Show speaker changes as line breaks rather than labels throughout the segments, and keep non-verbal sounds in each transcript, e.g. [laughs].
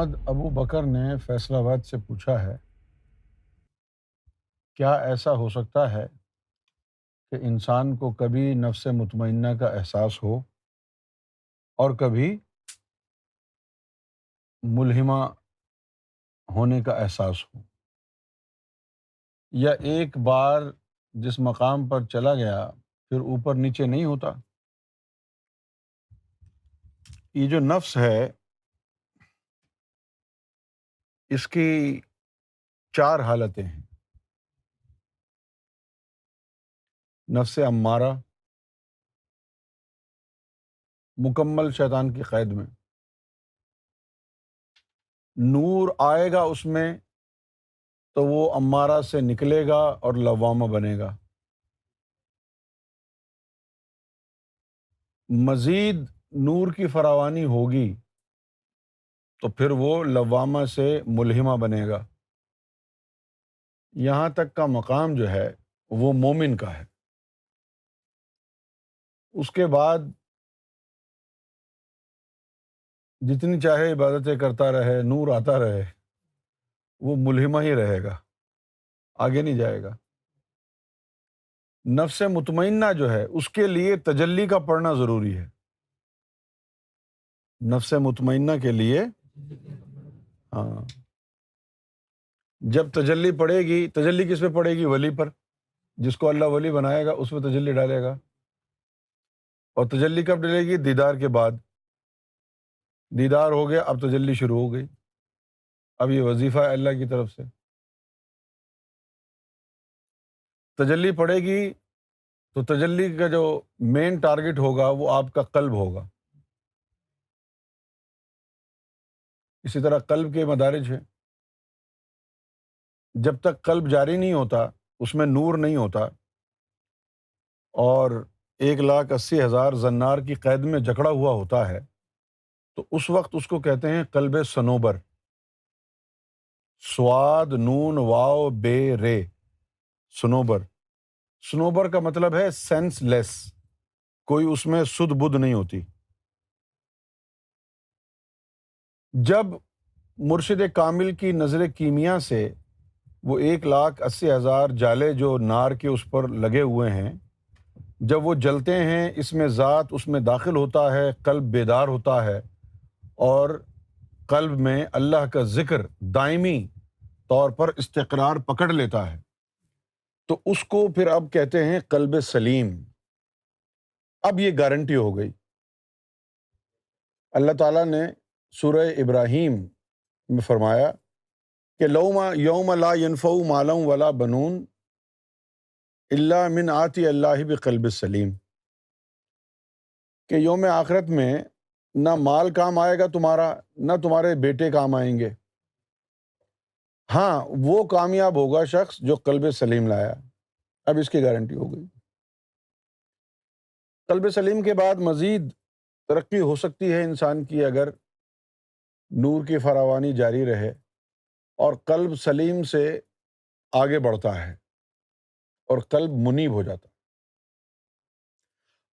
محمد ابو بکر نے فیصلہ آباد سے پوچھا ہے، کیا ایسا ہو سکتا ہے کہ انسان کو کبھی نفس مطمئنہ کا احساس ہو اور کبھی ملحمہ ہونے کا احساس ہو؟ یا ایک بار جس مقام پر چلا گیا پھر اوپر نیچے نہیں ہوتا؟ یہ جو نفس ہے اس کی چار حالتیں ہیں۔ نفس عمارہ مکمل شیطان کی قید میں۔ نور آئے گا اس میں تو وہ امارہ سے نکلے گا اور لوامہ بنے گا۔ مزید نور کی فراوانی ہوگی۔ تو پھر وہ لوامہ سے ملحمہ بنے گا۔ یہاں تک کا مقام جو ہے وہ مومن کا ہے۔ اس کے بعد جتنی چاہے عبادتیں کرتا رہے، نور آتا رہے، وہ ملحمہ ہی رہے گا، آگے نہیں جائے گا۔ نفس مطمئنہ جو ہے، اس کے لیے تجلی کا پڑھنا ضروری ہے۔ نفس مطمئنہ کے لیے ہاں۔ جب تجلی پڑے گی، تجلی کس پہ پڑے گی؟ ولی پر۔ جس کو اللہ ولی بنائے گا، اس پہ تجلی ڈالے گا۔ اور تجلی کب ڈلے گی؟ دیدار کے بعد۔ دیدار ہو گیا، اب تجلی شروع ہو گئی۔ اب یہ وظیفہ ہے اللہ کی طرف سے۔ تجلی پڑے گی تو تجلی کا جو مین ٹارگیٹ ہوگا، وہ آپ کا قلب ہوگا۔ اسی طرح قلب کے مدارج ہیں۔ جب تک قلب جاری نہیں ہوتا، اس میں نور نہیں ہوتا۔ اور ایک لاکھ اسی ہزار زنار کی قید میں جکڑا ہوا ہوتا ہے، تو اس وقت اس کو کہتے ہیں قلب سنوبر سواد نون واؤ بے رے۔ سنوبر سنوبر کا مطلب ہے سینس لیس کوئی اس میں سدھ بدھ نہیں ہوتی۔ جب مرشد کامل کی نظر کیمیا سے وہ ایک لاکھ اسی ہزار جالے جو نار کے اس پر لگے ہوئے ہیں، جب وہ جلتے ہیں، اس میں ذات اس میں داخل ہوتا ہے، قلب بیدار ہوتا ہے اور قلب میں اللہ کا ذکر دائمی طور پر استقرار پکڑ لیتا ہے۔ تو اس کو پھر اب کہتے ہیں قلب سلیم۔ اب یہ گارنٹی ہو گئی۔ اللہ تعالیٰ نے سورہ ابراہیم میں فرمایا کہ لوما یوم لا ینفع مالم ولا بنون اللہ من آتی اللہ بقلب سلیم کہ یوم آخرت میں نہ مال کام آئے گا تمہارا، نہ تمہارے بیٹے کام آئیں گے۔ ہاں وہ کامیاب ہوگا شخص جو قلب سلیم لایا۔ اب اس کی گارنٹی ہو گئی۔ قلب سلیم کے بعد مزید ترقی ہو سکتی ہے انسان کی اگر نور کی فراوانی جاری رہے اور قلب سلیم سے آگے بڑھتا ہے اور قلب منیب ہو جاتا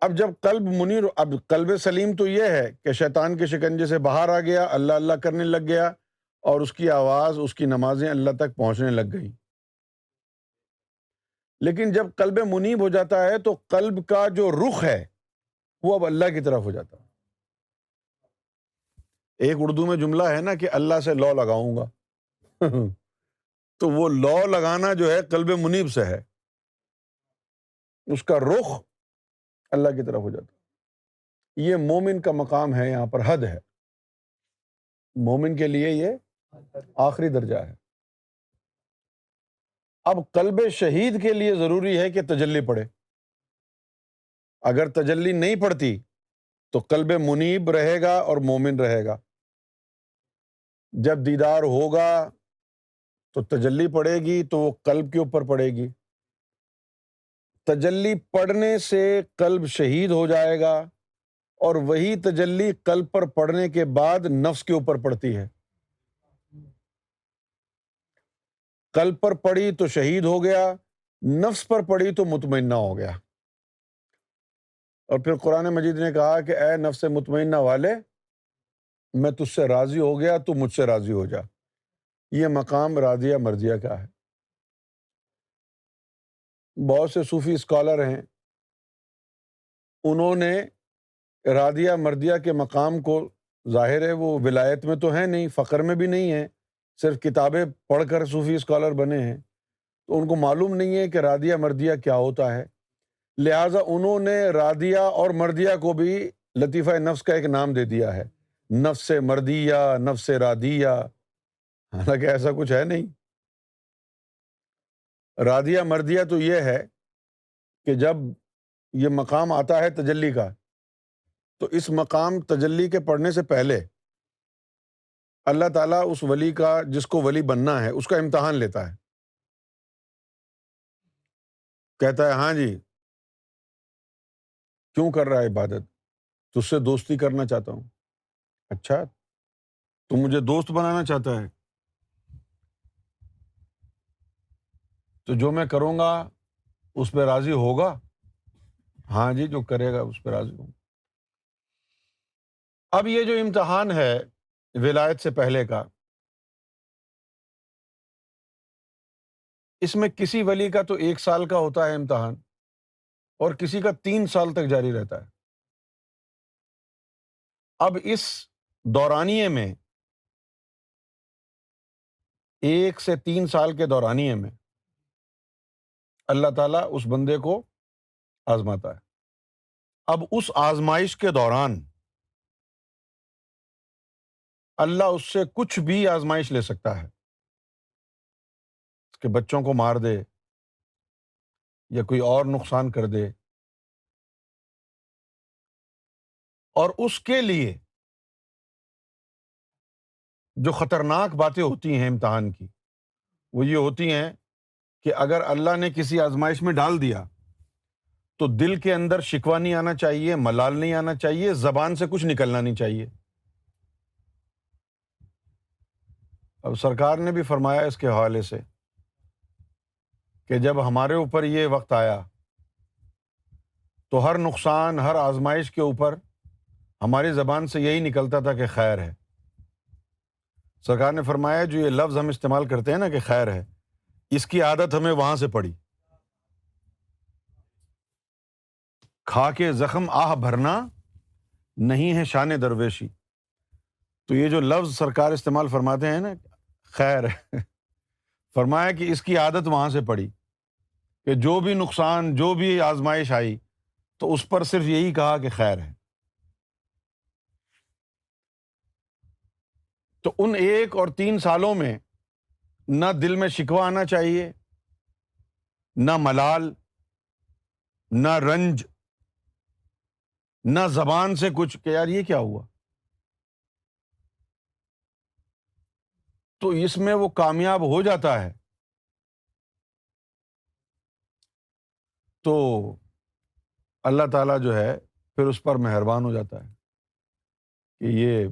اب جب قلب منیر اب قلب سلیم تو یہ ہے کہ شیطان کے شکنجے سے باہر آ گیا، اللہ اللہ کرنے لگ گیا اور اس کی آواز، اس کی نمازیں اللہ تک پہنچنے لگ گئی لیکن جب قلب منیب ہو جاتا ہے تو قلب کا جو رخ ہے، وہ اب اللہ کی طرف ہو جاتا ہے۔ ایک اردو میں جملہ ہے نا کہ اللہ سے لو لگاؤں گا۔ [laughs] تو وہ لو لگانا جو ہے قلب منیب سے ہے۔ اس کا رخ اللہ کی طرف ہو جاتا یہ مومن کا مقام ہے، یہاں پر حد ہے۔ مومن کے لیے یہ آخری درجہ ہے۔ اب قلب شہید کے لیے ضروری ہے کہ تجلی پڑے اگر تجلی نہیں پڑتی تو قلب منیب رہے گا اور مومن رہے گا۔ جب دیدار ہوگا تو تجلی پڑے گی تو وہ قلب کے اوپر پڑے گی۔ تجلی پڑھنے سے قلب شہید ہو جائے گا اور وہی تجلی قلب پر پڑھنے کے بعد نفس کے اوپر پڑتی ہے۔ قلب پر پڑی تو شہید ہو گیا، نفس پر پڑی تو مطمئنہ ہو گیا۔ اور پھر قرآن مجید نے کہا کہ اے نفس مطمئنہ والے میں تجھ سے راضی ہو گیا تو مجھ سے راضی ہو جا۔ یہ مقام رادیہ مردیا کا ہے۔ بہت سے صوفی اسکالر ہیں۔ انہوں نے رادیہ مردیا کے مقام کو ظاہر ہے، وہ ولایت میں تو ہے نہیں فخر میں بھی نہیں ہے صرف کتابیں پڑھ کر صوفی اسکالر بنے ہیں۔ تو ان کو معلوم نہیں ہے کہ رادیہ مردیا کیا ہوتا ہے۔ لہٰذا انہوں نے رادیہ اور مردیا کو بھی لطیفہ نفس کا ایک نام دے دیا ہے۔ نفس مردیا نفس رادیہ۔ حالانکہ ایسا کچھ ہے نہیں۔ رادیہ مردیا تو یہ ہے کہ جب یہ مقام آتا ہے تجلی کا، تو اس مقام تجلی کے پڑھنے سے پہلے اللہ تعالیٰ اس ولی کا، جس کو ولی بننا ہے، اس کا امتحان لیتا ہے۔ کہتا ہے ہاں جی کیوں کر رہا ہے عبادت؟ تج سے دوستی کرنا چاہتا ہوں۔ اچھا تو مجھے دوست بنانا چاہتا ہے۔ تو جو میں کروں گا، اس پہ راضی ہوگا؟ ہاں جی جو کرے گا، اس پہ راضی ہوں۔ اب یہ جو امتحان ہے ولایت سے پہلے کا، اس میں کسی ولی کا تو ایک سال کا ہوتا ہے امتحان، اور کسی کا تین سال تک جاری رہتا ہے۔ اب اس دورانیے میں، ایک سے تین سال کے دورانیے میں اللہ تعالیٰ اس بندے کو آزماتا ہے۔ اب اس آزمائش کے دوران اللہ اس سے کچھ بھی آزمائش لے سکتا ہے۔ کہ بچوں کو مار دے یا کوئی اور نقصان کر دے۔ اور اس کے لیے جو خطرناک باتیں ہوتی ہیں امتحان کی، وہ یہ ہوتی ہیں کہ اگر اللہ نے کسی آزمائش میں ڈال دیا تو دل کے اندر شکوا نہیں آنا چاہیے، ملال نہیں آنا چاہیے، زبان سے کچھ نکلنا نہیں چاہیے۔ اب سرکار نے بھی فرمایا اس کے حوالے سے کہ جب ہمارے اوپر یہ وقت آیا تو ہر نقصان، ہر آزمائش کے اوپر ہماری زبان سے یہی نکلتا تھا کہ خیر ہے۔ سرکار نے فرمایا، جو یہ لفظ ہم استعمال کرتے ہیں نا کہ خیر ہے، اس کی عادت ہمیں وہاں سے پڑی۔ کھا کے زخم آہ بھرنا نہیں ہے شان درویشی۔ تو یہ جو لفظ سرکار استعمال فرماتے ہیں نا، خیر ہے۔ فرمایا کہ اس کی عادت وہاں سے پڑی کہ جو بھی نقصان، جو بھی آزمائش آئی، تو اس پر صرف یہی کہا کہ خیر ہے۔ تو ان ایک اور تین سالوں میں نہ دل میں شکوا آنا چاہیے، نہ ملال، نہ رنج، نہ زبان سے کچھ کہ یار یہ کیا ہوا؟ تو اس میں وہ کامیاب ہو جاتا ہے۔ تو اللہ تعالیٰ جو ہے پھر اس پر مہربان ہو جاتا ہے کہ یہ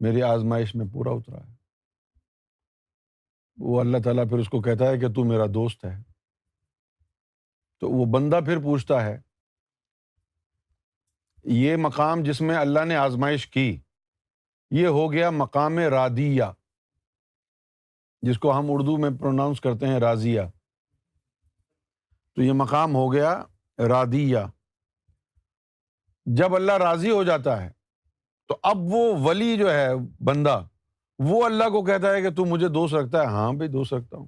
میری آزمائش میں پورا اترا ہے۔ وہ اللہ تعالیٰ پھر اس کو کہتا ہے کہ تو میرا دوست ہے۔ تو وہ بندہ پھر پوچھتا ہے، یہ مقام جس میں اللہ نے آزمائش کی، یہ ہو گیا مقام رادیہ، جس کو ہم اردو میں پروناؤنس کرتے ہیں راضیہ تو یہ مقام ہو گیا رادیہ۔ جب اللہ راضی ہو جاتا ہے تو اب وہ ولی جو ہے، بندہ، وہ اللہ کو کہتا ہے کہ تو مجھے دوست رکھتا ہے۔ ہاں بھائی، دوست رکھتا ہوں۔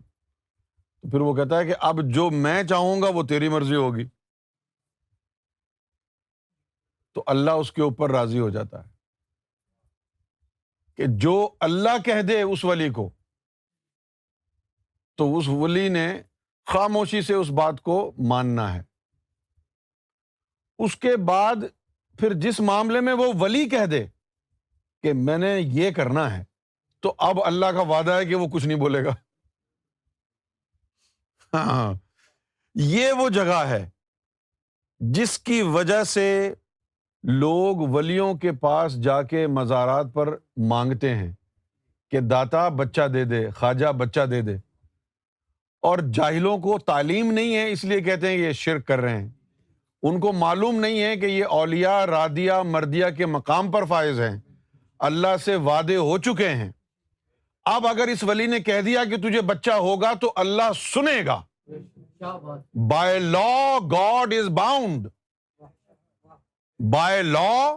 تو پھر وہ کہتا ہے کہ اب جو میں چاہوں گا، وہ تیری مرضی ہوگی۔ تو اللہ اس کے اوپر راضی ہو جاتا ہے کہ جو اللہ کہہ دے اس ولی کو، تو اس ولی نے خاموشی سے اس بات کو ماننا ہے۔ اس کے بعد پھر جس معاملے میں وہ ولی کہہ دے کہ میں نے یہ کرنا ہے، تو اب اللہ کا وعدہ ہے کہ وہ کچھ نہیں بولے گا۔ ہاں یہ وہ جگہ ہے جس کی وجہ سے لوگ ولیوں کے پاس جا کے مزارات پر مانگتے ہیں کہ داتا بچہ دے دے، خواجہ بچہ دے دے۔ اور جاہلوں کو تعلیم نہیں ہے، اس لیے کہتے ہیں یہ شرک کر رہے ہیں۔ ان کو معلوم نہیں ہے کہ یہ اولیا رادیا مردیا کے مقام پر فائز ہیں۔ اللہ سے وعدے ہو چکے ہیں۔ اب اگر اس ولی نے کہہ دیا کہ تجھے بچہ ہوگا تو اللہ سنے گا۔ By law God is bound by law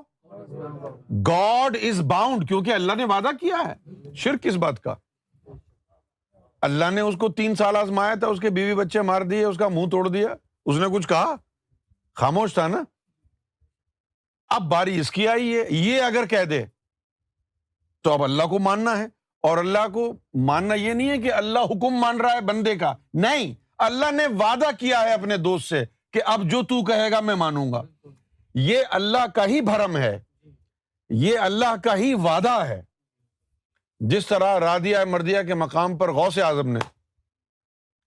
God is bound کیونکہ اللہ نے وعدہ کیا ہے۔ شرک کس بات کا۔ اللہ نے اس کو تین سال آزمایا تھا، اس کے بیوی بچے مار دیے، اس کا منہ توڑ دیا۔ اس نے کچھ کہا؟ خاموش تھا نا؟ اب باری اس کی آئی ہے، یہ اگر کہہ دے، تو اب اللہ کو ماننا ہے۔ اور اللہ کو ماننا یہ نہیں ہے کہ اللہ حکم مان رہا ہے بندے کا۔ نہیں، اللہ نے وعدہ کیا ہے اپنے دوست سے کہ اب جو تو کہے گا میں مانوں گا۔ یہ اللہ کا ہی بھرم ہے۔ یہ اللہ کا ہی وعدہ ہے۔ جس طرح رادیا مردیا کے مقام پر غوث اعظم نے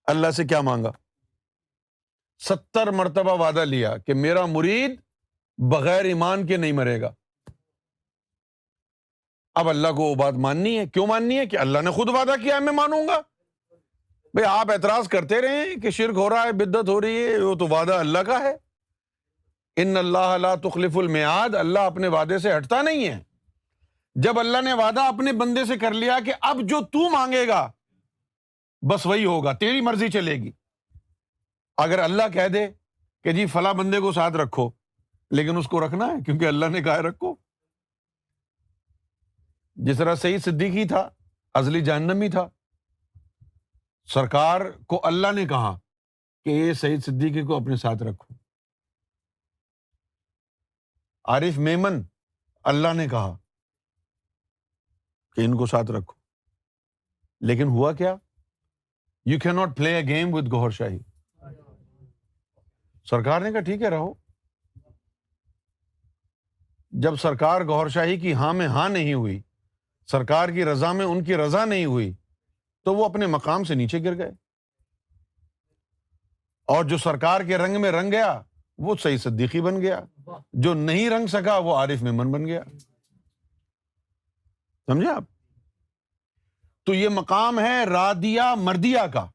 اللہ سے کیا مانگا؟ ستر مرتبہ وعدہ لیا کہ میرا مرید بغیر ایمان کے نہیں مرے گا۔ اب اللہ کو وہ بات ماننی ہے۔ کیوں ماننی ہے؟ کہ اللہ نے خود وعدہ کیا میں مانوں گا۔ بھائی آپ اعتراض کرتے رہے کہ شرک ہو رہا ہے بدت ہو رہی ہے، وہ تو وعدہ اللہ کا ہے۔ ان اللہ تخلف المیاد اللہ اپنے وعدے سے ہٹتا نہیں ہے۔ جب اللہ نے وعدہ اپنے بندے سے کر لیا کہ اب جو تو مانگے گا، بس وہی ہوگا، تیری مرضی چلے گی۔ اگر اللہ کہہ دے کہ جی فلاں بندے کو ساتھ رکھو، لیکن اس کو رکھنا ہے کیونکہ اللہ نے کہا رکھو۔ جس طرح صحیح صدیقی تھا ازلی جہنمی تھا۔ سرکار کو اللہ نے کہا کہ یہ سعید صدیقی کو اپنے ساتھ رکھو۔ عارف میمن اللہ نے کہا کہ ان کو ساتھ رکھو۔ لیکن ہوا کیا؟ You can not play a game with Gohar Shahi سرکار نے کہا ٹھیک ہے، رہو۔ جب سرکار گور شاہی کی ہاں میں ہاں نہیں ہوئی، سرکار کی رضا میں ان کی رضا نہیں ہوئی، تو وہ اپنے مقام سے نیچے گر گئے۔ اور جو سرکار کے رنگ میں رنگ گیا، وہ صحیح صدیقی بن گیا۔ جو نہیں رنگ سکا، وہ عارف میں من بن گیا۔ سمجھے آپ؟ تو یہ مقام ہے رادیا مردیا کا۔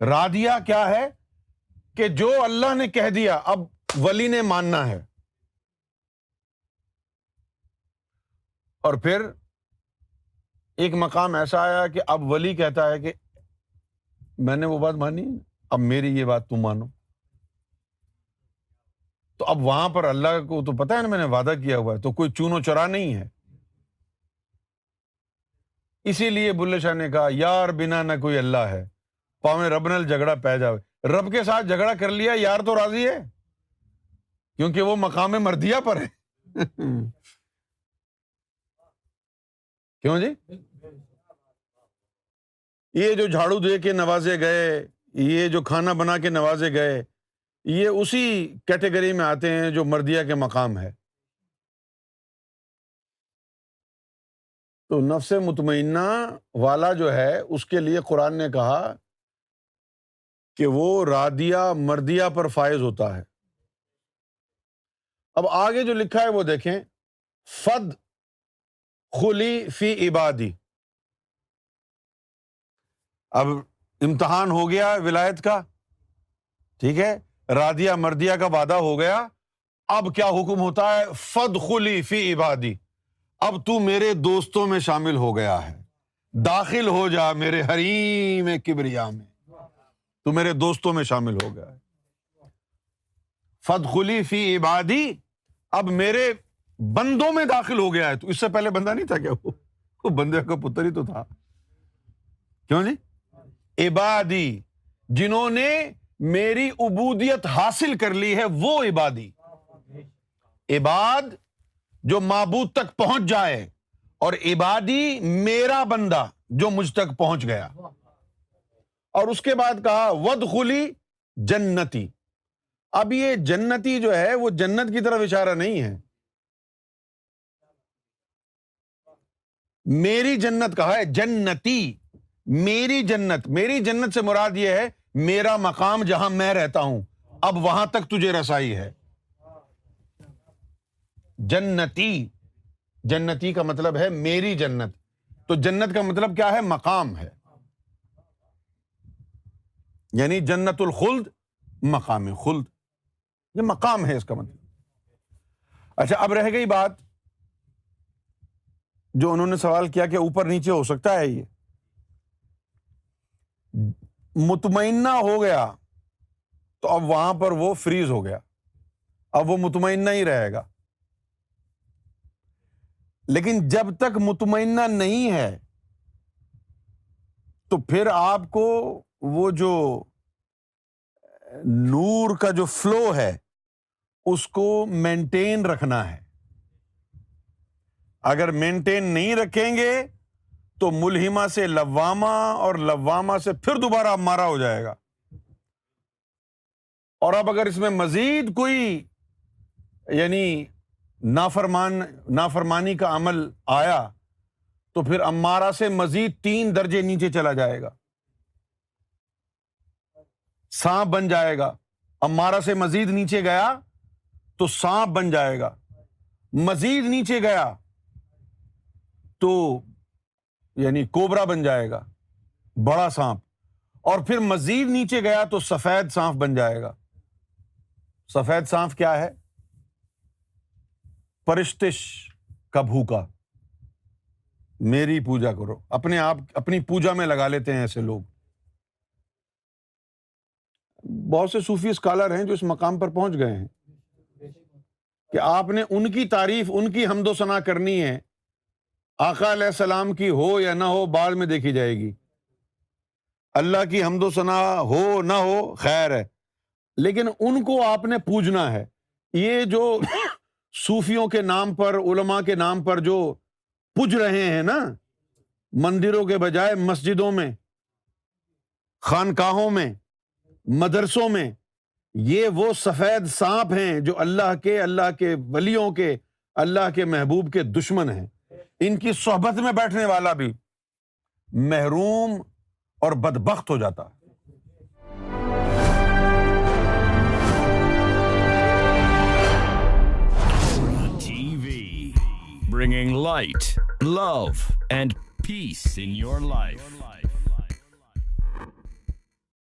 رادیا کیا ہے؟ کہ جو اللہ نے کہہ دیا، اب ولی نے ماننا ہے۔ اور پھر ایک مقام ایسا آیا کہ اب ولی کہتا ہے کہ میں نے وہ بات مانی، اب میری یہ بات تم مانو۔ تو اب وہاں پر اللہ کو تو پتا ہے نا، میں نے وعدہ کیا ہوا ہے، تو کوئی چون و چرا نہیں ہے۔ اسی لیے بلے شاہ نے کہا، یار بنا نہ کوئی اللہ ہے پاؤں رب نل جھگڑا پہ جاوے۔ رب کے ساتھ جھگڑا کر لیا، یار تو راضی ہے، کیونکہ وہ مقام مردیا پر ہے۔ کیوں جی؟ یہ جو جھاڑو دے کے نوازے گئے، یہ جو کھانا بنا کے نوازے گئے، یہ اسی کیٹیگری میں آتے ہیں جو مردیا کے مقام ہے۔ تو نفس مطمئنہ والا جو ہے، اس کے لیے قرآن نے کہا کہ وہ رادیا مردیا پر فائز ہوتا ہے۔ اب آگے جو لکھا ہے وہ دیکھیں۔ فد خلی فی عبادی۔ اب امتحان ہو گیا ولایت کا۔ ٹھیک ہے۔ رادیا مردیا کا وعدہ ہو گیا۔ اب کیا حکم ہوتا ہے؟ فد خلی فی عبادی۔ اب تو میرے دوستوں میں شامل ہو گیا ہے۔ داخل ہو جا میرے حریم کبریا میں۔ تو میرے دوستوں میں شامل ہو گیا ہے۔ فد خلی فی عبادی اب میرے بندوں میں داخل ہو گیا ہے۔ تو اس سے پہلے بندہ نہیں تھا کیا؟ وہ بندے کا پتر ہی تو تھا۔ کیوں جی؟ عبادی جنہوں نے میری عبودیت حاصل کر لی ہے، وہ عبادی عباد جو معبود تک پہنچ جائے اور عبادی میرا بندہ جو مجھ تک پہنچ گیا۔ اور اس کے بعد کہا ود خلی جنتی اب یہ جنتی جو ہے، وہ جنت کی طرف اشارہ نہیں ہے۔ میری جنت کہا ہے، جنتی۔ میری جنت میری جنت سے مراد یہ ہے، میرا مقام جہاں میں رہتا ہوں، اب وہاں تک تجھے رسائی ہے۔ جنتی۔ جنتی کا مطلب ہے میری جنت۔ تو جنت کا مطلب کیا ہے؟ مقام ہے۔ یعنی جنت الخلد، مقام خلد. یہ مقام ہے اس کا مطلب. اچھا اب رہ گئی بات جو انہوں نے سوال کیا کہ اوپر نیچے ہو سکتا ہے یہ. مطمئنہ ہو گیا تو اب وہاں پر وہ فریز ہو گیا. اب وہ مطمئنہ ہی رہے گا. لیکن جب تک مطمئنہ نہیں ہے تو پھر آپ کو وہ جو نور کا جو فلو ہے، اس کو مینٹین رکھنا ہے۔ اگر مینٹین نہیں رکھیں گے، تو ملحمہ سے لواما اور لواما سے پھر دوبارہ مارا ہو جائے گا۔ اور اب اگر اس میں مزید کوئی یعنی نافرمان، نافرمانی کا عمل آیا، تو پھر امارا سے مزید تین درجے نیچے چلا جائے گا۔ سانپ بن جائے گا۔ امارا سے مزید نیچے گیا تو سانپ بن جائے گا۔ مزید نیچے گیا تو یعنی کوبرا بن جائے گا۔ بڑا سانپ۔ اور پھر مزید نیچے گیا تو سفید سانپ بن جائے گا۔ سفید سانپ کیا ہے؟ پرستش کا بھوکا۔ میری پوجا کرو۔ اپنے آپ، اپنی پوجا میں لگا لیتے ہیں ایسے لوگ۔ بہت سے صوفی اسکالر ہیں جو اس مقام پر پہنچ گئے ہیں کہ آپ نے ان کی تعریف، ان کی حمد و ثنا کرنی ہے۔ آقا علیہ السلام کی ہو یا نہ ہو بعد میں دیکھی جائے گی۔ اللہ کی حمد و ثنا ہو نہ ہو، خیر ہے۔ لیکن ان کو آپ نے پوجنا ہے۔ یہ جو صوفیوں کے نام پر، علماء کے نام پر جو پج رہے ہیں نا، مندروں کے بجائے مسجدوں میں، خانقاہوں میں مدرسوں میں، یہ وہ سفید سانپ ہیں جو اللہ کے اللہ کے ولیوں کے، اللہ کے محبوب کے دشمن ہیں۔ ان کی صحبت میں بیٹھنے والا بھی محروم اور بدبخت ہو جاتا۔
Bringing light love and peace in your life